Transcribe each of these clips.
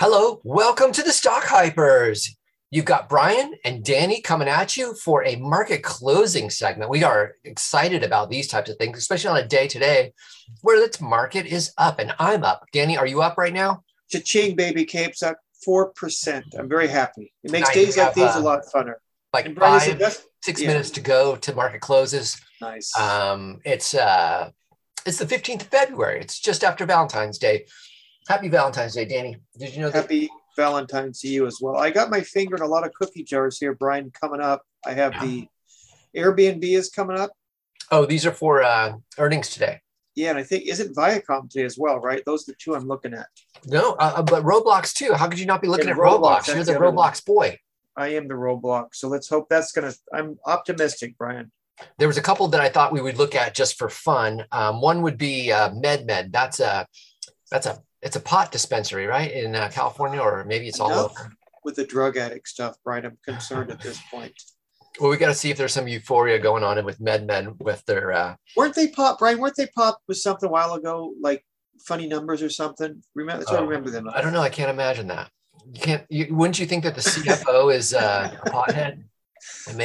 Hello, welcome to the Stock Hypers. You've got Brian and Danny coming at you for a market closing segment. We are excited about these types of things, especially on a day today where the market is up and I'm up. Danny, are you up right now? Cha-ching, baby, capes up 4%. I'm very happy. It makes Nice. days like these Uh, a lot funner. Like And Brian, is it five, best? six yeah. minutes to go to market closes. Nice. Um, it's uh, it's the 15th of February. It's just after Valentine's Day. Happy Valentine's Day, Danny. Did you know that? Happy Valentine's to you as well. I got my finger in a lot of cookie jars here, Brian, coming up. I have the Airbnb is coming up. Oh, these are for uh, earnings today. Yeah, and I think isn't Viacom today as well, right? Those are the two I'm looking at. No, uh, uh, but Roblox too. How could you not be looking Yeah, at Roblox, Roblox? You're the. Roblox boy. I am the Roblox. So let's hope that's gonna I'm optimistic, Brian. There was a couple that I thought we would look at just for fun. Um, one would be uh, MedMen. That's a that's a it's a pot dispensary, right, in uh, California, or maybe it's all Enough over. with the drug addict stuff, Brian. I'm concerned at this point. Well, we got to see if there's some euphoria going on with MedMen with their. Uh, Weren't they pop, Brian? Weren't they pop with something a while ago, like funny numbers or something? Remember? That's what I Oh, remember them. I don't know. I can't imagine that. You can't. You, wouldn't you think that the CFO is uh, a pothead?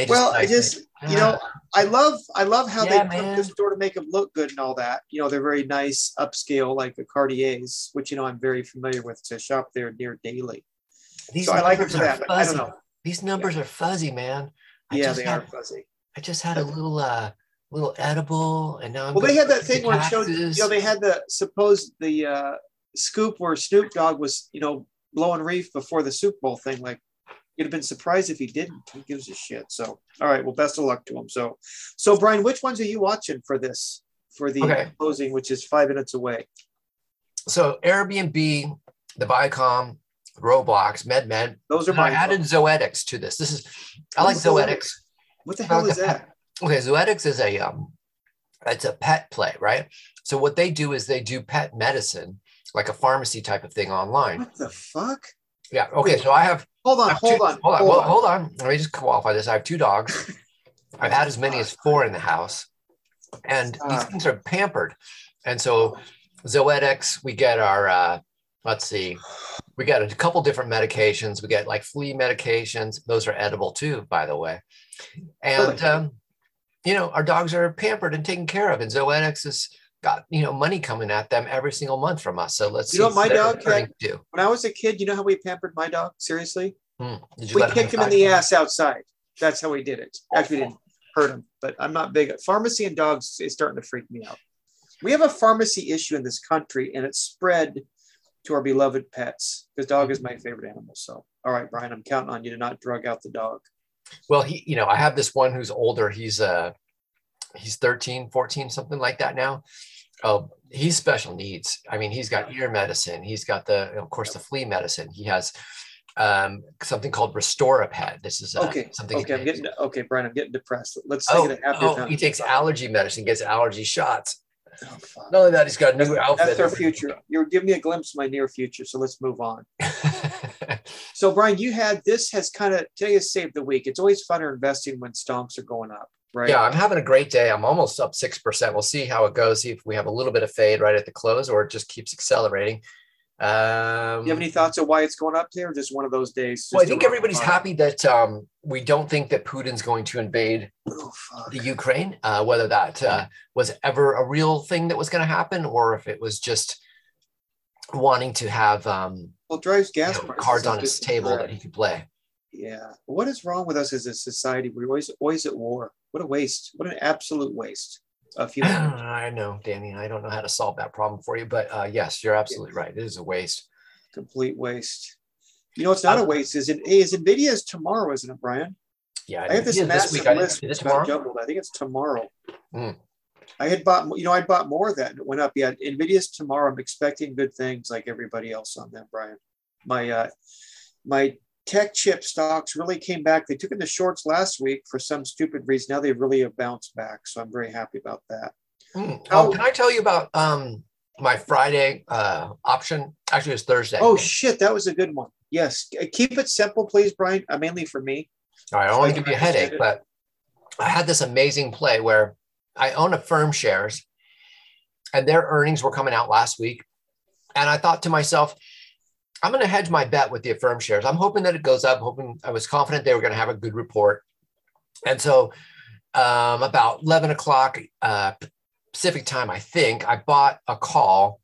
Well, I just, you know, I love, I love how Yeah, they man. the store to make them look good and all that. You know, they're very nice, upscale, like the Cartiers, which you know I'm very familiar with. To shop there near daily. these so I like it numbers for are that, but I don't know. These numbers are fuzzy, man. I yeah, just they had, are fuzzy. I just had a little uh little edible, and now I'm. Well, they had that thing where it showed, you know, they had the supposed the uh, scoop where Snoop Dogg was, you know, blowing reef before the Super Bowl thing. Like, you'd have been surprised if he didn't. He gives a shit. So, all right. Well, best of luck to him. So, so Brian, which ones are you watching for this? For the Okay. closing, which is five minutes away. so Airbnb, the Viacom, Roblox, MedMen. Those are And I my. added Zoetis to this. This is I like What's Zoetis? What the hell is that? Okay, Zoetis is a um, it's a pet play, right? So what they do is they do pet medicine, like a pharmacy type of thing online. What the fuck? Yeah. Okay. So I have. Hold on, have hold two- on, Hold on. hold well, on. hold on. Let me just qualify this. I have two dogs. I've had as many as four in the house, and these things are pampered. And so Zoetis, we get our. uh Let's see. We got a couple different medications. We get like flea medications. Those are edible too, by the way. And um, you know, our dogs are pampered and taken care of, and Zoetis has got you know money coming at them every single month from us. So let's You know my dog had? do. When I was a kid, you know how we pampered my dog? Seriously? Hmm. We kicked him in the ass outside. That's how we did it. Actually, we didn't hurt him, but I'm not big. Pharmacy and dogs is starting to freak me out. We have a pharmacy issue in this country, and it's spread to our beloved pets because dog is my favorite animal. So, all right, Brian, I'm counting on you to not drug out the dog. Well, he, you know, I have this one who's older. He's uh he's 13, 14, something like that now. Oh, he's special needs. I mean, he's got ear medicine. He's got the, of course, the flea medicine. He has um something called Restoraped. This is uh, Okay, something. okay, I'm getting okay, Brian. I'm getting depressed. Let's Oh, take it a happier oh, time. he takes allergy medicine, gets allergy shots. Oh. Not only that, he's got a new outfit. That's our future. You're giving me a glimpse of my near future. So let's move on. So, Brian, you had this has kind of today has saved the week. It's always funner investing when stonks are going up, right? Yeah, I'm having a great day. I'm almost up 6%. We'll see how it goes. See if we have a little bit of fade right at the close or it just keeps accelerating. Um, you have any thoughts of why it's going up there? Just one of those days? well, I think everybody's happy that um, we don't think that Putin's going to invade Oh, the Ukraine, uh, whether that uh, was ever a real thing that was going to happen or if it was just wanting to have um, Well, drives you gas know, cards on his table that he could play. Yeah. What is wrong with us as a society? We're always always at war. What a waste. What an absolute waste of. I know, Danny. I don't know how to solve that problem for you, but uh, yes, you're absolutely right. It is a waste. Complete waste. You know, it's not a Um, waste. Is it? Is Nvidia's tomorrow? Isn't it, Brian? Yeah, I have this massive I- list. Is it tomorrow? jumbled. I think it's tomorrow. Mm. I had bought, you know, I bought more of that and it went up. Yeah, Nvidia's tomorrow. I'm expecting good things like everybody else on that, Brian. My uh my tech chip stocks really came back. They took in the shorts last week for some stupid reason. Now they really have bounced back. So I'm very happy about that. Mm. Oh, can I tell you about um my Friday uh option? Actually, it's Thursday. Oh shit, that was a good one. Yes. Keep it simple, please, Brian. Uh, mainly for me. All right, I don't want to give you a headache, it. but I had this amazing play where I own Affirm shares and their earnings were coming out last week. And I thought to myself, I'm going to hedge my bet with the Affirm shares. I'm hoping that it goes up. Hoping I was confident they were going to have a good report, and so um, about 11 o'clock uh, Pacific time, I think I bought a call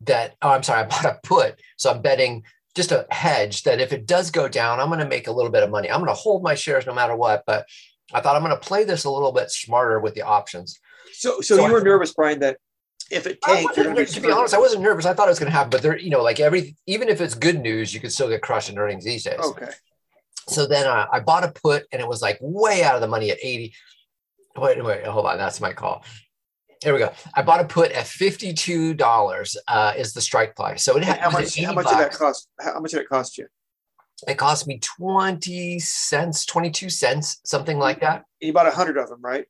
that. Oh, I'm sorry, I bought a put. So I'm betting just a hedge that if it does go down, I'm going to make a little bit of money. I'm going to hold my shares no matter what. But I thought I'm going to play this a little bit smarter with the options. So, so, so you were nervous, Brian, that if it tanked, to be honest, I wasn't nervous. I thought it was going to happen, but there, you know, like every, even if it's good news, you could still get crushed in earnings these days. Okay. So then uh, I bought a put, and it was like way out of the money at 80. Wait, wait, hold on. That's my call. Here we go. I bought a put at fifty-two dollars. Uh, is the strike price. So it had how much? How much did that cost? How much did it cost you? It cost me twenty cents, twenty-two cents, something like that. You bought a hundred of them, right?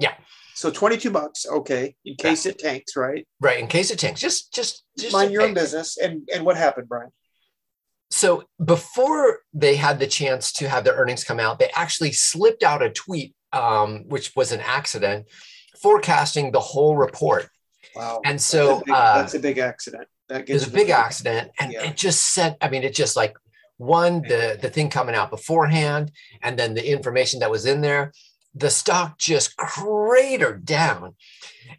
Yeah. So twenty-two bucks, okay, in case yeah. it tanks, right? Right, in case it tanks. Just, just, just mind your own business. And and what happened, Brian? So before they had the chance to have their earnings come out, they actually slipped out a tweet, um, which was an accident forecasting the whole report. Wow. And so that's a big, uh, that's a big accident. That was a big accident. And yeah. it just said, I mean, it just like one, the, the thing coming out beforehand, and then the information that was in there, the stock just cratered down.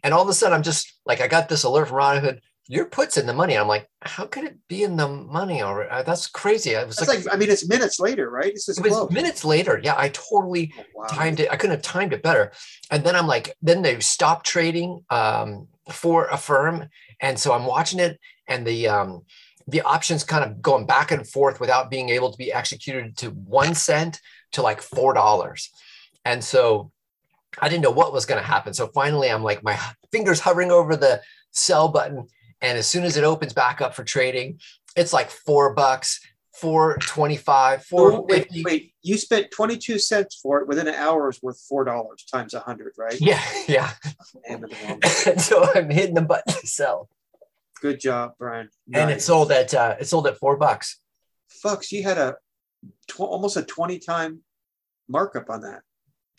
And all of a sudden, I'm just like, I got this alert from Robinhood your puts in the money. I'm like, how could it be in the money already? Uh, that's crazy. I was like, like, I mean, it's minutes later, right? It's just it was minutes later. Yeah, I totally oh, wow. timed it. I couldn't have timed it better. And then I'm like, then they stopped trading um, for firm, and so I'm watching it, and the um, the options kind of going back and forth without being able to be executed to one cent to like four dollars, and so I didn't know what was going to happen. So finally, I'm like, my fingers hovering over the sell button and as soon as it opens back up for trading, it's like four bucks, four twenty-five, four wait, wait, you spent 22 cents for it within an hour is worth four dollars times a hundred, right? Yeah, yeah. so I'm hitting the button to sell. Good job, Brian. Nice. And it sold at uh, it sold at four bucks. Fucks, you had a tw- almost a 20 time markup on that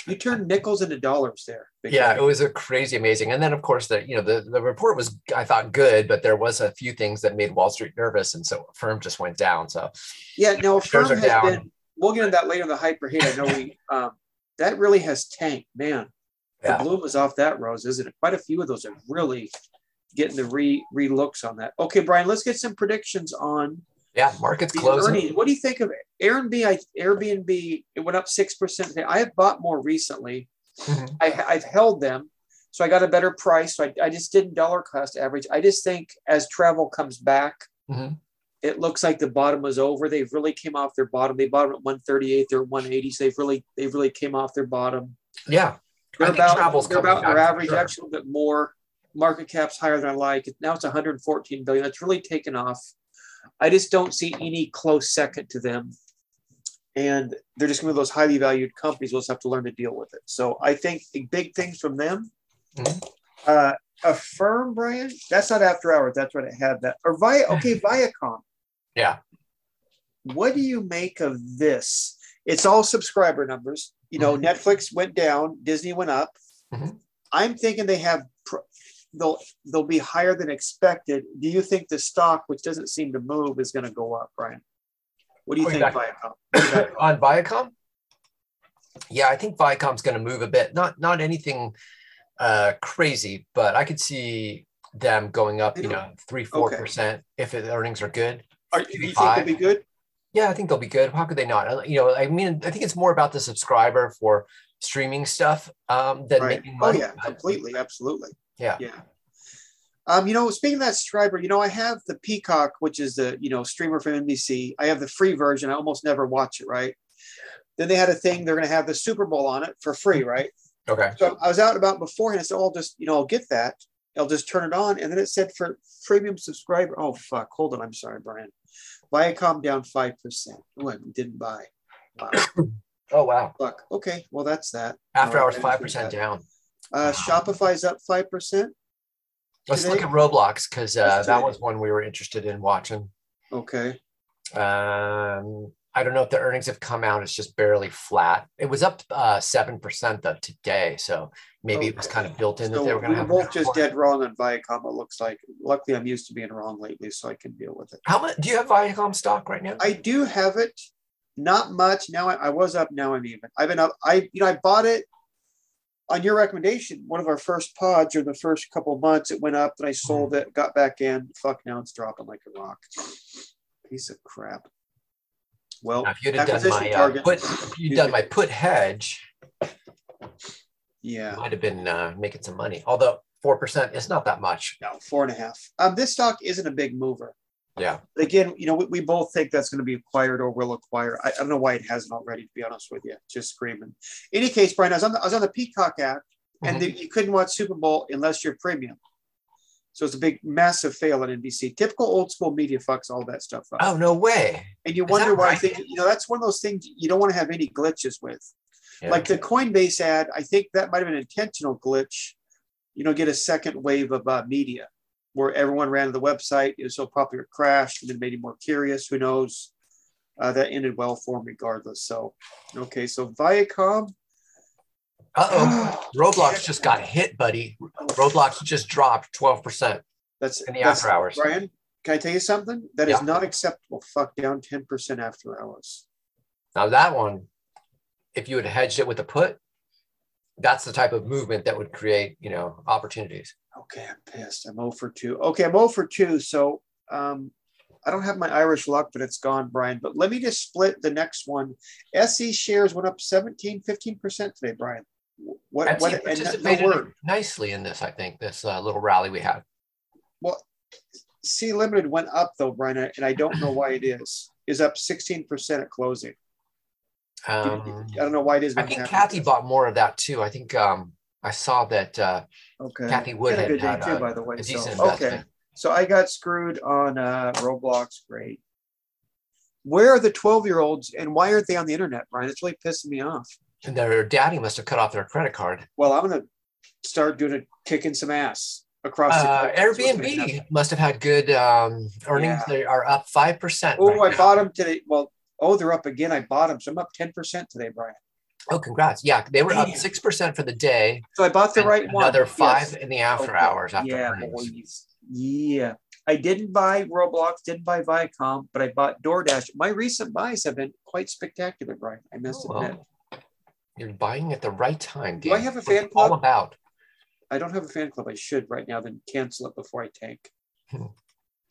you turned nickels into dollars there. Yeah, it was a crazy amazing. And then of course the you know the, the report was I thought good, but there was a few things that made Wall Street nervous, and so firm just went down. So yeah, no, firm has down. been. We'll get into that later in the hyper heat. I know we um, that really has tanked, man. The yeah. bloom is off that rose, isn't it? Quite a few of those are really getting the re re looks on that. Okay, Brian, let's get some predictions on yeah, market's closing. Earnings. What do you think of Airbnb? Airbnb it went up six percent. I have bought more recently. Mm-hmm. I, have held them, so I got a better price. So I, I, just didn't dollar cost average. I just think as travel comes back, mm-hmm. it looks like the bottom was over. They've really came off their bottom. They bought at 138. They're 180. So they've really they've really came off their bottom. Yeah, they're about they're about their average, sure. actually a bit more. Market cap's higher than I like. Now it's 114 billion. That's really taken off. I just don't see any close second to them. And they're just one of those highly valued companies. We'll just have to learn to deal with it. So I think big things from them. Mm-hmm. Uh, Affirm, Brian. That's not after hours. That's what it had. That or via okay, Viacom. Yeah. What do you make of this? It's all subscriber numbers. You know, mm-hmm. Netflix went down, Disney went up. Mm-hmm. I'm thinking they have they'll they'll be higher than expected. Do you think the stock, which doesn't seem to move, is going to go up, Brian? What do you think, Viacom? On Viacom? Yeah, I think Viacom's going to move a bit. Not not anything uh, crazy, but I could see them going up. You know, three four okay. percent if the earnings are good. Are, you think they'll be good? Yeah, I think they'll be good. How could they not? You know, I mean, I think it's more about the subscriber for streaming stuff um, than right. making money. Oh yeah, completely, absolutely. Yeah. Yeah. Um, you know, speaking of that subscriber, you know, I have the Peacock, which is the, you know, streamer from NBC. I have the free version. I almost never watch it, right? Then they had a thing, they're going to have the Super Bowl on it for free, right? Okay. So I was out about beforehand. I said, oh, I'll just, you know, I'll get that. I'll just turn it on. And then it said for premium subscriber. Oh, fuck. Hold on. I'm sorry, Brian. Viacom down 5%. Oh, I didn't buy. Wow. oh, wow. Fuck. Okay. Well, that's that. After hours, 5% down. Uh, Shopify's up 5%. Let's today? look at Roblox because uh, that was one we were interested in watching. Okay. Um, I don't know if the earnings have come out. It's just barely flat. It was up uh, seven percent though today, so maybe it was kind of built in that they were going we to were have. both just dead wrong on Viacom. It looks like. Luckily, I'm used to being wrong lately, so I can deal with it. How much do you have Viacom stock right now? I do have it, not much. Now I, I was up. Now I'm even. I've been up. I you know I bought it on your recommendation. One of our first pods or the first couple of months, it went up. Then I sold it. Got back in. Fuck. Now it's dropping like a rock. Piece of crap. Well, Now, if you'd have done my uh, put, if you'd done my put hedge, yeah. might have been uh, making some money. Although four percent is not that much. No, four and a half. Um, this stock isn't a big mover. Yeah. But again, you know, we, we both think that's going to be acquired or will acquire. I, I don't know why it hasn't already, to be honest with you. Just screaming. any case, Brian, I was on the, I was on the Peacock app, and Mhm. the, you couldn't watch Super Bowl unless you're premium. So it's a big, massive fail at NBC. Typical old school media fucks all that stuff up. Oh no way! and you is wonder why. I right? think you know that's one of those things you don't want to have any glitches with. Yeah. Like the Coinbase ad, I think that might have been an intentional glitch. You know, get a second wave of uh, media where everyone ran to the website. It was so popular, it crashed, and then made you more curious. Who knows? Uh, that ended well for them regardless. So, okay, so Viacom. Uh oh, Roblox just got hit, buddy. Roblox just dropped twelve percent That's in the that's- after hours. Brian, can I tell you something? That is Yeah. not acceptable. Fuck down 10% after hours. Now that one, if you had hedged it with a put, that's the type of movement that would create, you know, opportunities. Okay, I'm pissed. I'm 0 for 2. Okay, I'm 0 for 2. So um, I don't have my Irish luck, but it's gone, Brian. But let me just split the next one. SE shares went up 17, 15% today, Brian. What, what participated no word. nicely in this, I think, this uh, little rally we had. Well, Sea Limited went up though, Brian, and I don't know why it is. Is up 16% at closing. Um, I don't know why it is. I think Cathie bought more of that too. I think um, I saw that uh, Okay. Cathie Had good day had too, a- by the way. So, okay. So I got screwed on uh, Roblox. Great. Where are the 12 year olds and why aren't they on the internet, Brian? It's really pissing me off. and their daddy must have cut off their credit card. Well, I'm going to start doing it, kicking some ass across the Uh, country. That's what's gonna happen. Airbnb must have had good um, earnings. Yeah. They are up five percent. Oh, I bought them today. Well, oh, they're up again. I bought them. So I'm up 10% today, Brian. Oh, congrats! Yeah, they were up Damn. six percent for the day. So I bought the and right one. Another Yes. five in the after Okay. hours after yeah, earnings. boys. Yeah. I didn't buy Roblox, didn't buy Viacom, but I bought DoorDash. My recent buys have been quite spectacular, Brian. I must Oh, admit. well, you're buying at the right time. Do I have a What's fan club? All about. I don't have a fan club. I should right now, then cancel it before I tank. Hmm.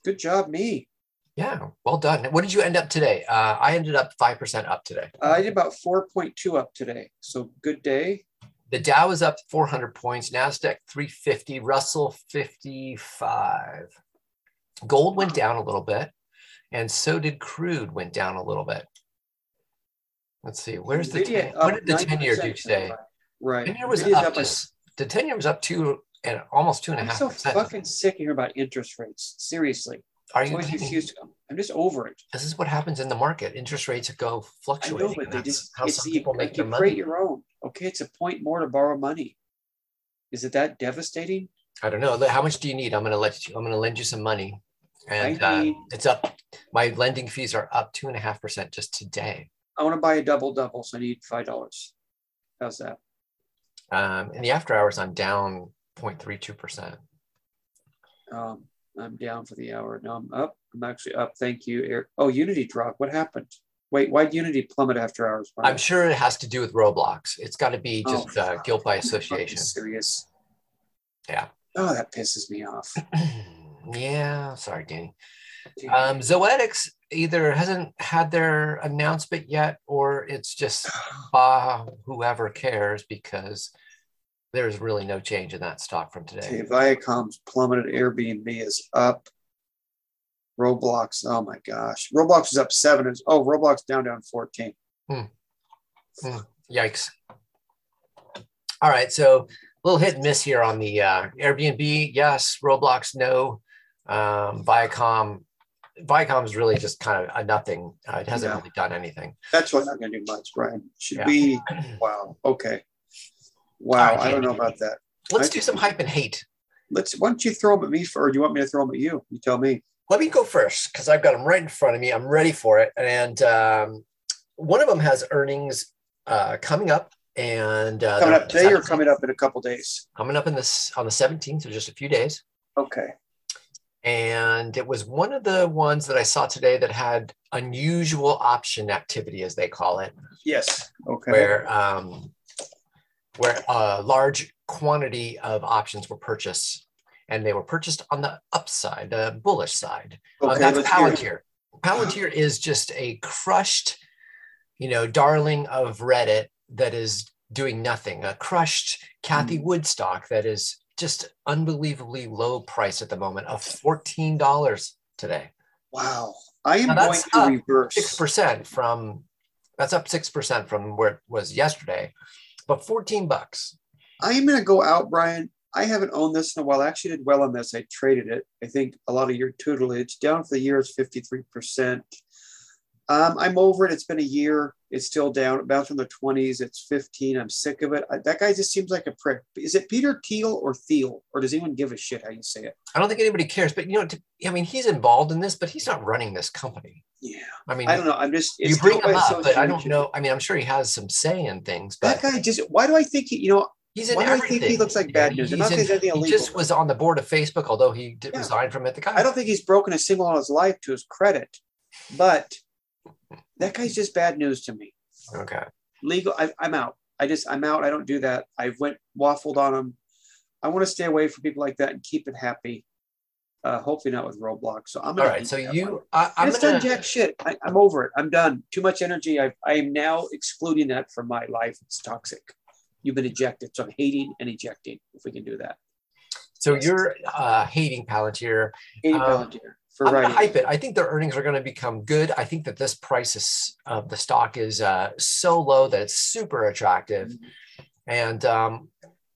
Good job, me. Yeah, well done. What did you end up today? Uh, I ended up five percent up today. I did about 4.2 up today. So good day. The Dow is up 400 points, Nasdaq 350, Russell 55. Gold went down a little bit, and so did crude went down a little bit. Let's see, where's the Nvidia 10, up what did the 10 year 9% do today? Right. 10 year was Nvidia's up by- just, the 10 year was up two and almost two and a I'm half so percent. fucking sick of hearing about interest rates. Seriously. Are you always kidding? excuse. I'm just over it. This is what happens in the market. Interest rates go fluctuating. I know, but they just how some you, people make you their create money. your own. Okay, it's a point more to borrow money. Is it that devastating? I don't know. How much do you need? I'm going to let you. I'm going to lend you some money, and I uh, it's up. My lending fees are up two and a half percent just today. I want to buy a double double, so I need five dollars. How's that? Um, in the after hours, I'm down 0.32 percent. Um, I'm down for the hour. No, I'm up. I'm actually up. Thank you. Eric. Oh, Unity dropped. What happened? Wait, why'd Unity plummet after hours? I'm sure it has to do with Roblox. It's got to be Oh, just uh, guilt by association. serious. Yeah. Oh, that pisses me off. yeah. Sorry, Danny. Um, Zoetis either hasn't had their announcement yet, or it's just bah, whoever cares because there's really no change in that stock from today. Okay, Viacom's plummeted. Airbnb is up. Roblox. Oh my gosh. Roblox is up seven. Is oh Roblox down down 14. Yikes. All right, so a little hit and miss here on the uh, Airbnb. Yes, Roblox, no. Um, Viacom, Viacom is really just kind of a nothing. Uh, it hasn't Yeah. really done anything. That's why I'm not gonna do much, Brian. Should Yeah. we wow. Okay. Wow, right, I don't know about that. Let's I- do some hype and hate. Let's why don't you throw them at me for or do you want me to throw them at you? You tell me. Let me go first because I've got them right in front of me. I'm ready for it. And um, one of them has earnings uh, coming up, and uh, coming up today or coming up in a couple days? coming up in this on the 17th, so just a few days. Okay. And it was one of the ones that I saw today that had unusual option activity, as they call it, Yes. Okay. where um, where a large quantity of options were purchased, and they were purchased on the upside, the bullish side. Uh, that's let's. Palantir. Palantir is just a crushed, you know, darling of Reddit that is doing nothing. A crushed Kathy Mm. Woodstock that is just unbelievably low price at the moment of fourteen dollars today. Wow. I am going to reverse. Six percent from that's up six percent from where it was yesterday, but fourteen bucks. I am going to go out, Brian. I haven't owned this in a while. I actually did well on this. I traded it. I think a lot of your tutelage down for the year is 53%. Um, I'm over it. It's been a year. It's still down. Bounced from the 20s. It's 15. I'm sick of it. I, that guy just seems like a prick. Is it Peter Thiel or Thiel? Or does anyone give a shit how you say it? I don't think anybody cares, but you know, to, I mean, he's involved in this, but he's not running this company. Yeah. I mean, I don't know. I'm just. you bring him up, but I don't know. I mean, I'm sure he has some say in things, That but guy just. Why do I think he, you know, he's in why do I everything. think he looks like bad news? I'm not He's in- he just was on the board of Facebook, although he did Yeah. resign from it. The guy, I don't think he's broken a single on his life to his credit, but that guy's just bad news to me. Okay. Legal, I, I'm out. I just, I'm out. I don't do that. I went waffled on him. I want to stay away from people like that and keep it happy. Uh, hopefully not with Roblox. So I'm All gonna right. So you, I, I'm it's done gonna. jack shit. I, I'm over it. I'm done. Too much energy. I, I am now excluding that from my life. It's toxic. You've been ejected. So I'm hating and ejecting. If we can do that. So you're uh, hating Palantir. Hating Um, Palantir for I'm gonna writing. hype it. I think their earnings are going to become good. I think that this price is, of the stock is uh, so low that it's super attractive, and um,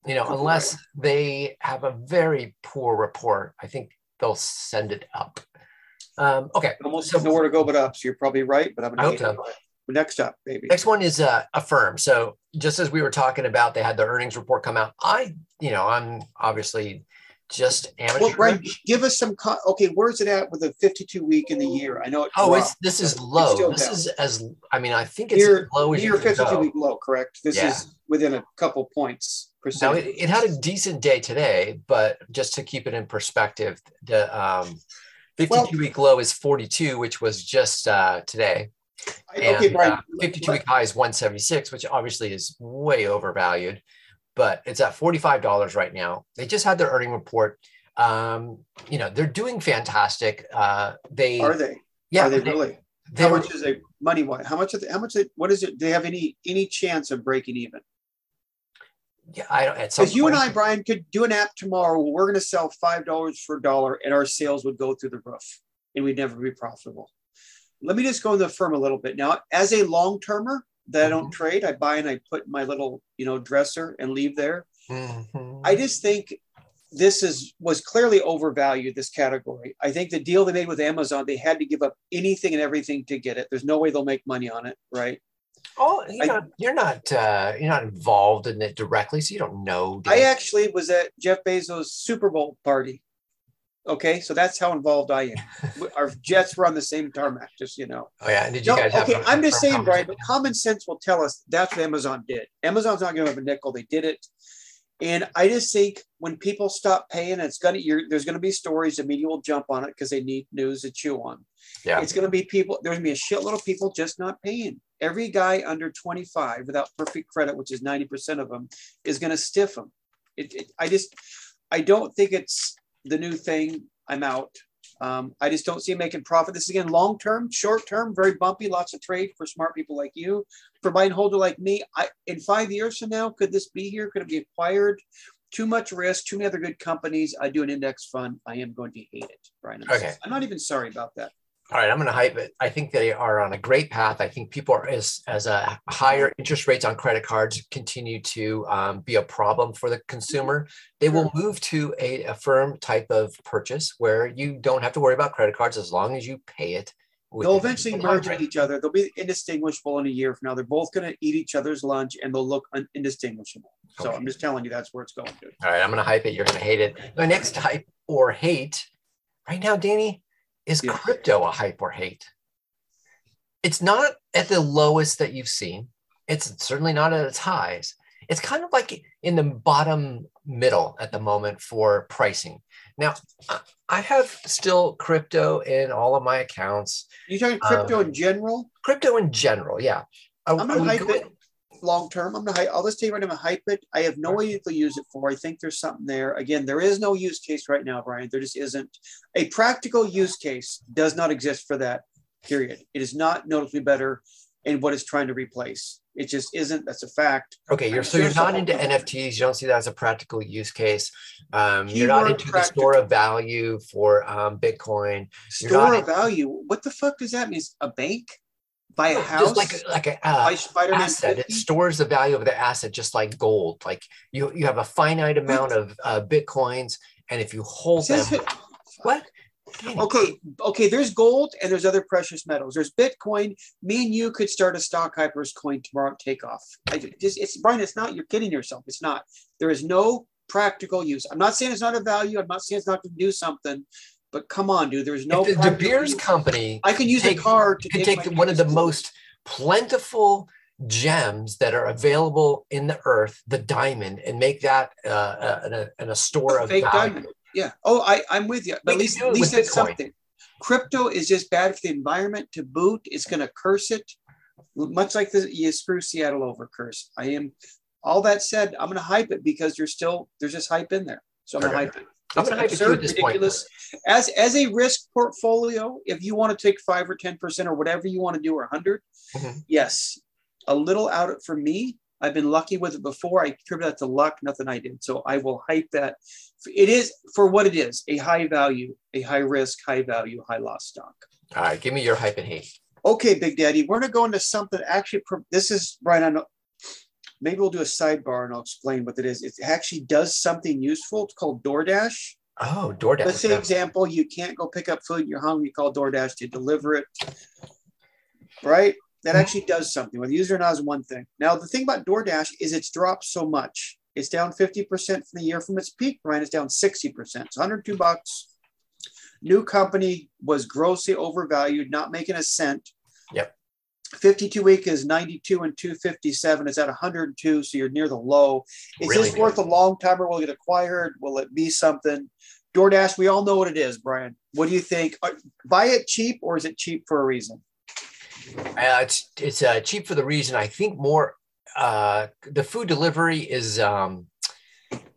you know, unless they have a very poor report, I think they'll send it up. Um, okay, Almost So- nowhere to go but up. So you're probably right, but I'm gonna hope so. next up, baby. next one is uh, firm. So just as we were talking about, they had their earnings report come out. I, you know, I'm obviously just amateur. Well, Brian, give us some. Co- okay, where's it at with a 52 week in the year? I know it. Oh, it's this is low. This down. is as I mean, I think it's near, low as you near 52 go. week low, correct? This Yeah. is within a couple points Now it, it had a decent day today, but just to keep it in perspective, the um, 52 Well- week low is 42, which was just uh, today. And okay, Brian. uh, 52 week high is 176, which obviously is way overvalued, but it's at $45 right now. They just had their earning report. Um, you know, they're doing fantastic. Uh, they, are they? yeah, are they they- really? they how were- much is it money wise? How much? Of the, how much? It, what is it? Do they have any any chance of breaking even? yeah, I don't, at some Because you and I, Brian, could do an app tomorrow. Where we're going to sell five dollars for a dollar, and our sales would go through the roof, and we'd never be profitable. Let me just go in the firm a little bit now. As a long termer that I Mm-hmm. don't trade, I buy and I put in my little you know dresser and leave there. Mhm. I just think this is was clearly overvalued. This category. I think the deal they made with Amazon, they had to give up anything and everything to get it. There's no way they'll make money on it, right? Oh, you I- know, you're not uh, you're not involved in it directly, so you don't know. I Dan. actually was at Jeff Bezos' Super Bowl party. Okay, so that's how involved I am. Our jets were on the same tarmac, just you know. oh yeah, and did you No, guys have? okay, I'm just saying, Brian, but common sense will tell us that's what Amazon did. Amazon's not giving up a nickel; they did it. And I just think when people stop paying, it's gonna you're, there's gonna be stories. The media will jump on it because they need news to chew on. Yeah. It's gonna be people. There's gonna be a shitload of people just not paying. Every guy under 25 without perfect credit, which is 90% of them, is gonna stiff them. It, it, I just, I don't think it's the new thing. I'm out. Um, I just don't see making profit. This is again long term, short term, very bumpy, lots of trade for smart people like you. For buy and holder like me, I in five years from now, could this be here? Could it be acquired? Too much risk, too many other good companies. I do an index fund. I am going to hate it, Brian. I'm, Okay. I'm not even sorry about that. All right, I'm going to hype it. I think they are on a great path. I think people are as as a higher interest rates on credit cards continue to um, be a problem for the consumer. They will move to a, a firm type of purchase where you don't have to worry about credit cards as long as you pay it. They'll eventually merge with each other. They'll be indistinguishable in a year from now. They're both going to eat each other's lunch and they'll look un- indistinguishable. So I'm just telling you that's where it's going to. All right, I'm going to hype it. You're going to hate it. My next hype or hate right now, Danny, is Yeah. crypto a hype or hate? it's not at the lowest that you've seen. It's certainly not at its highs. It's kind of like in the bottom middle at the moment for pricing. Now, I have still crypto in all of my accounts. You talking crypto um, in general? Crypto in general, yeah. Are, I'm gonna hype it long term. I'm gonna. I'll just tell you right now. I'm gonna hype it. I have no idea to use it for. I think there's something there. Again, there is no use case right now, Brian. There just isn't. A practical use case does not exist for that period. It is not noticeably better in what it's trying to replace. It just isn't. That's a fact. Okay, you're so you're not into NFTs. You don't see that as a practical use case. Um, you're not into practical. the store of value for um, Bitcoin. Store of value. What the fuck does that mean? A bank? Buy a house? Just like like a uh, asset. 50? It stores the value of the asset, just like gold. Like you you have a finite amount of uh, bitcoins, and if you hold them, what? Okay, okay. There's gold and there's other precious metals. There's Bitcoin. Me and you could start a stock hypers coin tomorrow. Take off. I just it's Brian. It's not. You're kidding yourself. It's not. There is no practical use. I'm not saying it's not a value. I'm not saying it's not to do something. But come on, dude. There's no. If the De Beers company. I can use take, a car to take, take one of the most plentiful gems that are available in the earth, the diamond, and make that uh, uh, a, a, store of fake value. diamond. Yeah. Oh, I, I'm with you. But at least, at least it's something. Crypto is just bad for the environment to boot. It's going to curse it, much like the you screw Seattle over curse. I am. All that said, I'm going to hype it because there's still there's just hype in there. So I'm going to hype it. I'm going to hype absurd, it ridiculous. Point. As as a risk portfolio, if you want to take five or ten percent or whatever you want to do, or 100 mm-hmm. yes, a little out for me I've been lucky with it before. I attribute that to luck, nothing I did. So I will hype that. It is for what it is a high value, a high risk, high value, high loss stock. All right, give me your hype and hate. Okay, Big Daddy, we're going to go into something actually. This is, Brian, I know, maybe we'll do a sidebar and I'll explain what it is. It actually does something useful. It's called DoorDash. Oh, DoorDash. Let's say, example, you can't go pick up food, you're hungry, you call DoorDash to deliver it. Right? that mm-hmm. actually does something. Whether user or not is one thing. Now, the thing about DoorDash is it's dropped so much. It's down 50% from the year from its peak. Brian is down 60%. It's 102 bucks. New company was grossly overvalued, not making a cent. Yep. 52 week is 92 and 257. It's at 102, so you're near the low. Is really this worth a long timer? will it get acquired? Will it be something? DoorDash, we all know what it is, Brian. What do you think? Uh, buy it cheap or is it cheap for a reason? Uh, it's it's uh, cheap for the reason I think more uh, the food delivery is um,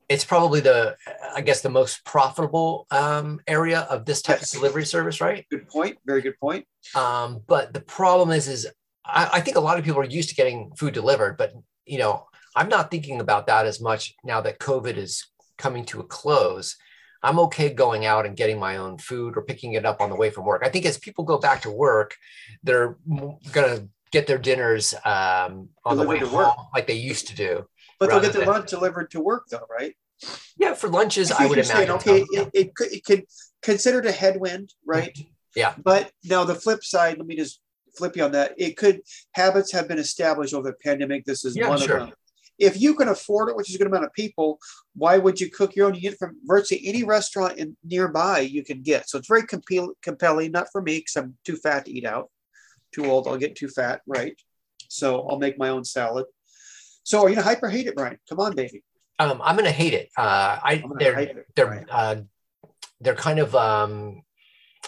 it's probably the I guess the most profitable um, area of this type yes. of delivery service, right? Good point. Very good point. Um, but the problem is, is I, I think a lot of people are used to getting food delivered, but you know I'm not thinking about that as much now that COVID is coming to a close. I'm okay going out and getting my own food or picking it up on the way from work. I think as people go back to work, they're going to get their dinners um, on Delivered the way to home work. like they used to do. But they'll get their lunch delivered to work though, right? Yeah, for lunches, I, I would imagine. Saying, okay, it, it, it could considered a headwind, right? Yeah. But now the flip side, let me just flip you on that. It could habits have been established over the pandemic. This is yeah, one sure. of them if you can afford it, which is a good amount of people, why would you cook your own? You get from virtually any restaurant in nearby you can get. So it's very compel- compelling. Not for me because I'm too fat to eat out. Too old, I'll get too fat. Right. So I'll make my own salad. So are you gonna hyper hate it, Brian? Come on, baby. Um, I'm gonna hate it. Uh, I they're it, they're uh, they're kind of um,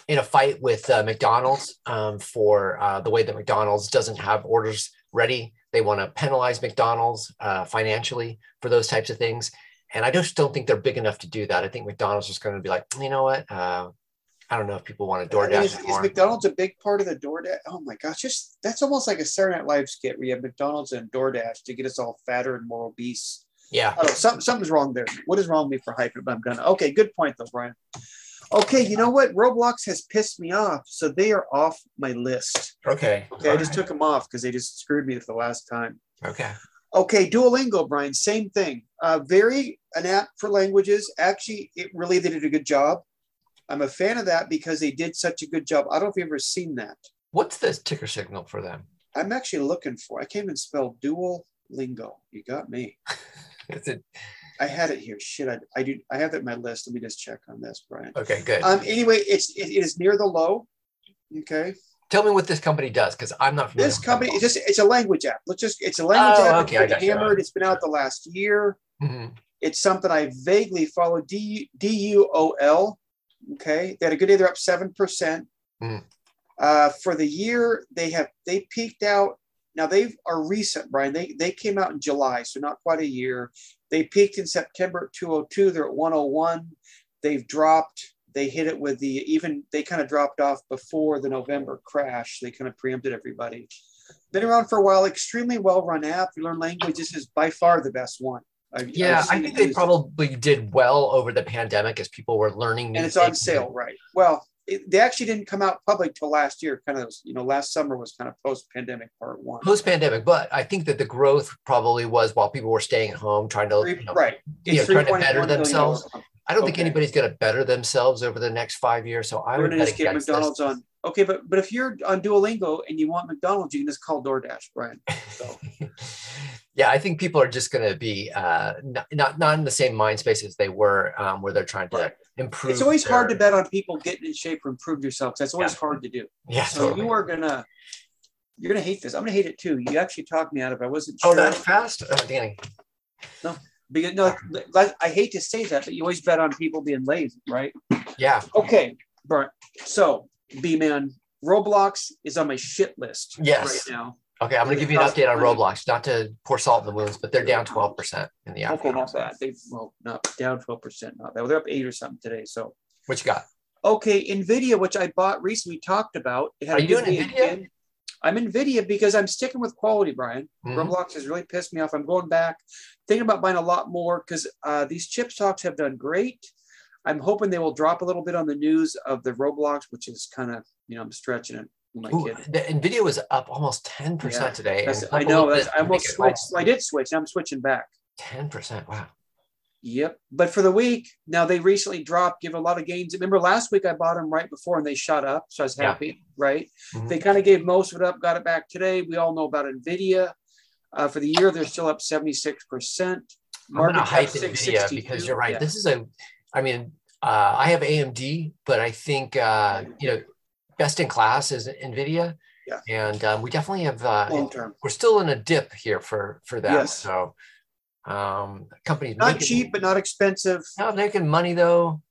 in a fight with uh, McDonald's um, for uh, the way that McDonald's doesn't have orders ready they want to penalize McDonald's uh, financially for those types of things. And I just don't think they're big enough to do that. I think McDonald's is going to be like, you know what? Uh, I don't know if people want to DoorDash. I mean, is, is, McDonald's a big part of the DoorDash? Oh my gosh, just that's almost like a Saturday Night Live skit where you have McDonald's and DoorDash to get us all fatter and more obese. Yeah. Oh, something, something's wrong there. What is wrong with me for hyping? But I'm gonna. Okay, good point though, Brian. Okay, you know what? Roblox has pissed me off, so they are off my list. Okay. Okay, All I just right. took them off because they just screwed me for the last time. Okay. Okay, Duolingo, Brian, same thing. Uh, very an app for languages. Actually, it really they did a good job. I'm a fan of that because they did such a good job. I don't know if you've ever seen that. What's the ticker signal for them? I'm actually looking for. I can't even spell Duolingo. You got me. Is it I had it here. Shit, I, I do. I have it in my list. Let me just check on this, Brian. Okay, good. Um. Anyway, it's it, it is near the low. Okay. tell me what this company does because I'm not familiar. This company is just it's a language app. Let's just it's a language Oh, app. okay, I It's you. hammered. It's been out the last year. Mhm. It's something I vaguely follow. D D U O L. Okay, they had a good day. They're up seven percent. Mhm. Uh, for the year, they have they peaked out. Now they are recent, Brian. They they came out in July, so not quite a year. They peaked in September at 202. They're at 101. They've dropped. They hit it with the even. They kind of dropped off before the November crash. They kind of preempted everybody. Been around for a while. Extremely well run app. You learn language. This is by far the best one. I've, Yeah, I've I think they used. probably did well over the pandemic as people were learning. new and it's on sale, right? Well, it, they actually didn't come out public till last year. Kind of, you know, last summer was kind of post-pandemic part one. Post pandemic, but I think that the growth probably was while people were staying home trying to, you know, right. you know, trying to better themselves. I don't think anybody's going to better themselves over the next five years. So I We're would gonna bet just get McDonald's this. on. Okay, but but if you're on Duolingo and you want McDonald's, you can just call DoorDash, Brian. So yeah, I think people are just going to be uh, not, not not in the same mind space as they were, um, where they're trying to Right. improve. it's always hard to bet on people getting in shape or improve yourself. That's always Yeah. hard to do. Yeah, So totally. you are gonna you're gonna hate this. I'm gonna hate it too. You actually talked me out of it. I wasn't sure. Oh, that fast? Oh, Danny. No, because no, I hate to say that, but you always bet on people being lazy, right? Yeah. Okay, Brian. So, B man, Roblox is on my shit list Yes. right now. Okay, I'm going to give you an update on Roblox, not to pour salt in the wounds, but they're down 12% in the app. Okay, not bad. They've well, not down twelve percent. Not bad. They're up eight or something today. So, What you got? okay, Nvidia, which I bought recently, talked about. It had Are you doing Nvidia? I'm Nvidia because I'm sticking with quality, Brian. Mhm. Roblox has really pissed me off. I'm going back, thinking about buying a lot more because uh, these chip stocks have done great. I'm hoping they will drop a little bit on the news of the Roblox, which is kind of, you know, I'm stretching it. My Ooh, kid. the Nvidia was up almost 10% Yeah, today. I know. That's, I almost switched. I did switch. I'm switching back. 10%. Wow. Yep. But for the week, now they recently dropped, give a lot of gains. Remember last week I bought them right before and they shot up. So I was Yeah. happy, right? Mhm. They kind of gave most of it up, got it back today. We all know about NVIDIA. Uh, for the year, they're still up 76%. I'm going to Market hype Nvidia because you're right. Yeah. This is a, I mean, uh, I have AMD, but I think, uh, you know, best in class is Nvidia. Yeah. And um, we definitely have, uh, long term. we're still in a dip here for, for that. Yes. So um, companies Not making- cheap, but not expensive. Not making money though,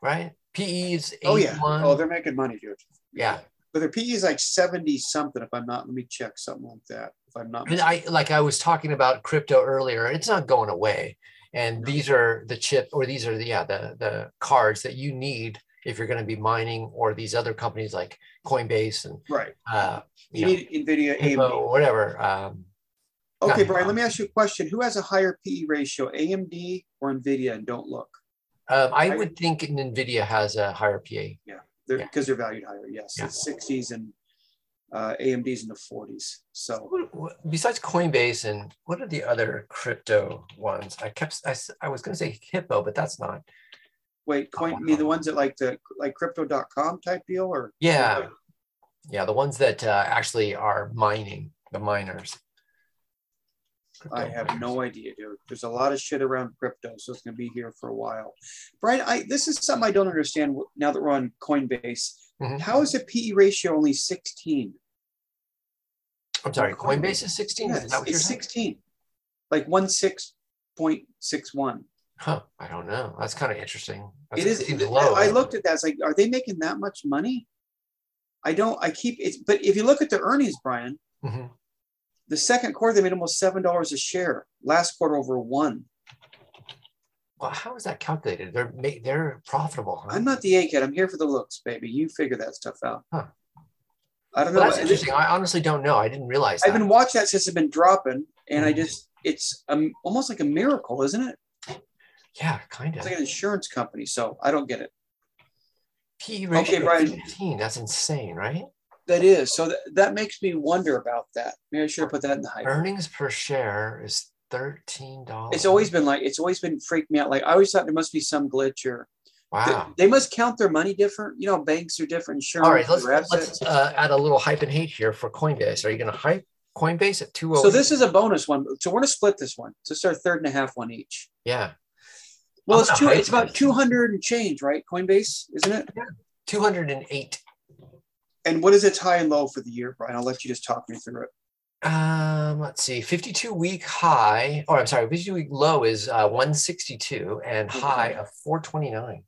right? PE's Oh, yeah. Oh, they're making money, dude. yeah. But their PE is like 70 something, if I'm not, let me check something like that. If I'm not And I like I was talking about crypto earlier. It's not going away. And these are the chip or these are the yeah, the the cards that you need if you're going to be mining or these other companies like Coinbase and right. uh You you need NVIDIA, know, AMD. or whatever. Um Okay, Brian, let me ask you a question. Who has a higher PE ratio, AMD or NVIDIA? And don't look. um, I I- would think Nvidia has a higher PA. They're Yeah. because they're valued higher. Yes, Yeah. it's 60s and uh, AMD's in the 40s. So Besides Coinbase and what are the other crypto ones? I kept I was going to say Hippo, but that's not. wait, coin me the ones that like the like crypto.com type deal or Yeah. Yeah, the ones that uh, actually are mining, the miners. I have miners. no idea, dude. There's a lot of shit around crypto, so it's gonna be here for a while. Brian, I this is something I don't understand now that we're on Coinbase. Mhm. How is the PE ratio only 16? I'm sorry, Coinbase is 16? Yeah, is that what you're it's saying? 16. Like one six point six one. Huh, I don't know. That's kind of interesting. That's, It is. seems low. I looked at that. It's like, are they making that much money? I don't. I keep it. But if you look at the earnings, Brian, Mhm. the second quarter they made almost seven dollars a share. Last quarter over one. Well, how is that calculated? They're they're profitable. Huh? I'm not the A kid. I'm here for the looks, baby. You figure that stuff out. Huh. I don't Well, know. that's interesting. I honestly don't know. I didn't realize I've been watching that since it's been dropping, and I Mhm. just it's um, almost like a miracle, isn't it? yeah, kind It's of. like an insurance company, so I don't get it. P ratio Okay, Brian. 15. That's insane, right? That is so. That, that makes me wonder about that. Maybe I should have put that in the hype. Earnings per share is thirteen dollars. It's always been like it's always been freaked me out. Like I always thought there must be some glitch or wow. they, they must count their money different. You know, banks are different. Insurance. All right, let's let's uh, add a little hype and hate here for Coinbase. Are you going to hype Coinbase at two? so this is a bonus one. So we're gonna split this one. So it's our third and a half one each. yeah, Well, I'm it's two. It's about two hundred and change, right? Coinbase, isn't it? Yeah. two hundred and eight. And what is its high and low for the year, Brian? I'll let you just talk me through it. Um, let's see, 52 week high, or I'm sorry, 52 week low is uh, 162 and high of 429.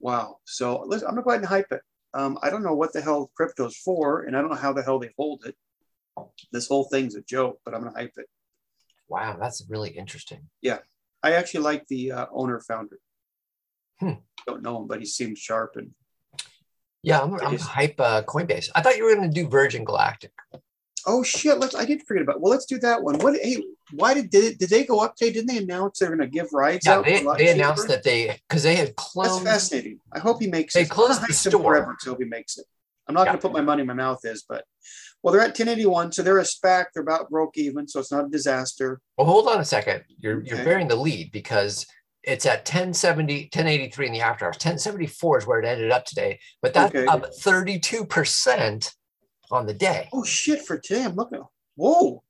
Wow. So listen, I'm gonna go ahead and hype it. Um, I don't know what the hell crypto's for, and I don't know how the hell they hold it. This whole thing's a joke, but I'm gonna hype it. Wow, that's really interesting. Yeah, I actually like the uh, owner founder. Hmm. Don't know him, but he seems sharp and Yeah, I'm, I'm hype uh, Coinbase. I thought you were going to do Virgin Galactic. Oh shit. Let's. I did forget about. Well, let's do that one. What? Hey, why did did, it, did they go up today? Didn't they announce they're gonna give rides Yeah, they, they announced that they because they had closed. That's fascinating. I hope he makes They it. closed the store. forever until he makes it. I'm not Yeah. going to put my money in my mouth is, but well, they're at 1081, so they're a SPAC. They're about broke even, so it's not a disaster. Well, hold on a second. You're you're bearing the lead because it's at 1070, 1083 in the after hours. 1074 is where it ended up today, but that's Okay. up 32% on the day. Oh shit! For today, I'm looking. Whoa!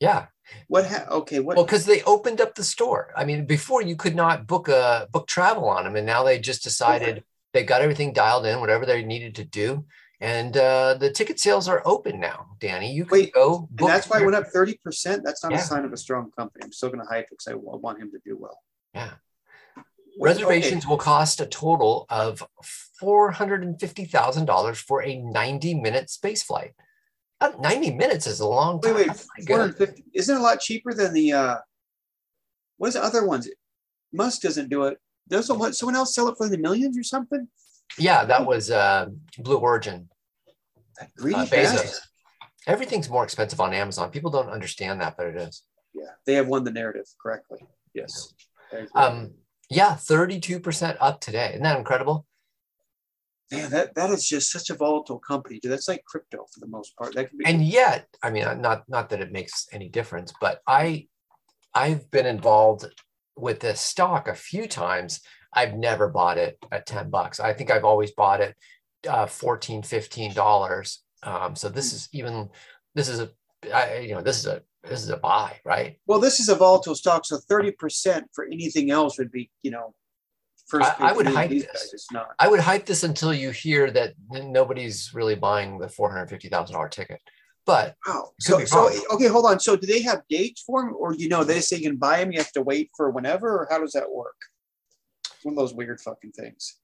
Yeah. What? Ha- okay. What? Well, because they opened up the store. I mean, before you could not book a book travel on them, and now they just decided they got everything dialed in, whatever they needed to do, and uh, the ticket sales are open now. Danny, you can Wait, go. and that's why your- went up 30. percent That's not Yeah. a sign of a strong company. I'm still going to hype because I want him to do well. Yeah. Reservations will cost a total of four hundred and fifty thousand dollars for a ninety-minute space flight. Uh, Ninety minutes is a long time. Wait, wait. That's pretty good. 450. Isn't it a lot cheaper than the? uh What's the other ones? Musk doesn't do it. Doesn't? Someone else sell it for the millions or something? Yeah, that was uh, Blue Origin. That greedy Uh, bastard. Bezos. Everything's more expensive on Amazon. People don't understand that, but it is. Yeah, they have won the narrative correctly. Yes. Um, yeah, 32% up today. Isn't that incredible? Man, that, that is just such a volatile company. dude. That's like crypto for the most part. That can be And yet, I mean, uh, not not that it makes any difference, but I I've been involved with this stock a few times. I've never bought it at 10 bucks. I think I've always bought it uh 14 15 dollars. Um, so this is even this is a I, you know, this is a this is a buy, right? well, this is a volatile stock, so 30% for anything else would be, you know, first I- I would hype this. guys, It's not. I would hype this until you hear that nobody's really buying the $450,000 ticket. But Wow. So, so okay, hold on. So, do they have dates for them, or you know, they say you can buy them, you have to wait for whenever, or how does that work? It's one of those weird fucking things.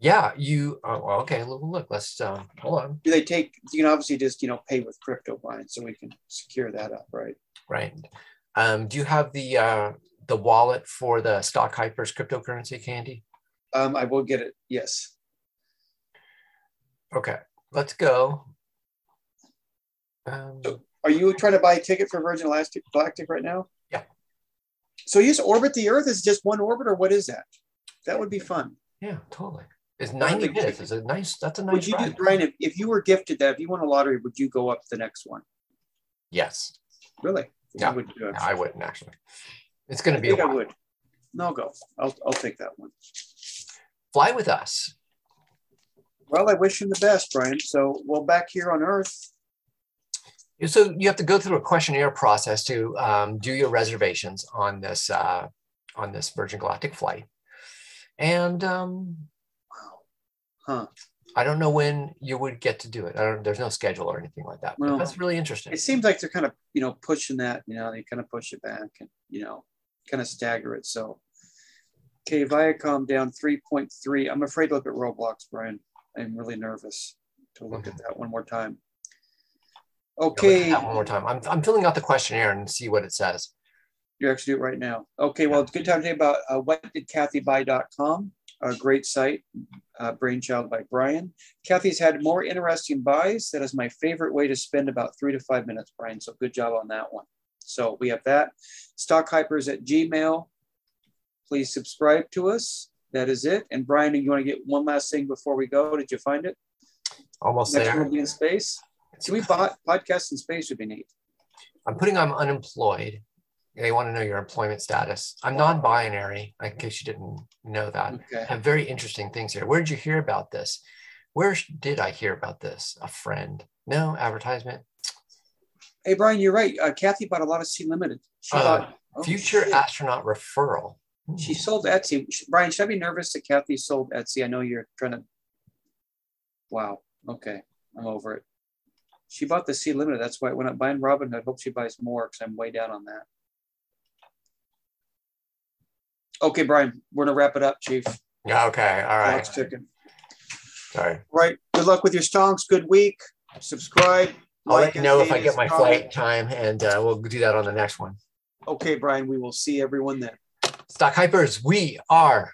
Yeah, you oh, well, okay, look, look let's um, hold on. Do they take? You can obviously just you know pay with crypto buying, so we can secure that up, right? Right. Um, do you have the uh, the wallet for the stock hypers cryptocurrency candy? Um, I will get it. Yes. Okay, let's go. Um, Are you trying to buy a ticket for Virgin Galactic, Galactic right now? Yeah. So you just orbit the Earth? Is just one orbit, or what is that? That would be fun. yeah, totally. It's I 90 think- minutes. It's a nice. That's a nice Would you do. Brian? If, if you were gifted that, if you won a lottery, would you go up to the next one? Yes. Really? Yeah. Would. No, I wouldn't actually. It's going to be I would. No, go. I'll, I'll take that one. Fly with us. Well, I wish him the best, Brian. So, well, back here on Earth, So you have to go through a questionnaire process to um, do your reservations on this uh, on this Virgin Galactic flight, and um, huh? I don't know when you would get to do it. I don't. There's no schedule or anything like that. Well, that's really interesting. It seems like they're kind of, you know, pushing that. You know, they kind of push it back and you know, kind of stagger it. So, okay, Viacom down three point three. I'm afraid to look at Roblox, Brian. I'm really nervous to look at that one more time. I'll look at Okay, one more time. I'm I'm filling out the questionnaire and see what it says. You're actually do it right now. Okay, well, it's a good time to today about uh, whatdidkathybuy.com, a great site, uh, brainchild by Brian. Cathie's had more interesting buys. That is my favorite way to spend about three to five minutes, Brian. So good job on that one. So we have that. Stock Hypers at Gmail. Please subscribe to us. That is it. And Brian, do you want to get one last thing before we go? Did you find it? Almost Next there. will be in space. Do we bought podcast in space would be neat. I'm putting I'm unemployed. They want to know your employment status. I'm non-binary, in case you didn't know that. Okay. I have very interesting things here. Where did you hear about this? Where did I hear about this? A friend? No advertisement. Hey, Brian, you're right. Uh, Cathie bought a lot of Sea Limited. She Uh, bought oh, Future shit. astronaut referral. Hmm. She sold Etsy. Brian, should I be nervous that Cathie sold Etsy? I know you're trying to. Wow. Okay. I'm over it. She bought the Sea limited. That's why when I'm buying Robin, I hope she buys more because I'm way down on that. Okay, Brian, we're gonna wrap it up, Chief. Yeah, okay. All right. Clock's chicken. Sorry. Right. Good luck with your stonks. Good week. Subscribe. I'll like let you know if I get my flight time, and uh, we'll do that on the next one. Okay, Brian. We will see everyone then. Stock Hypers, we are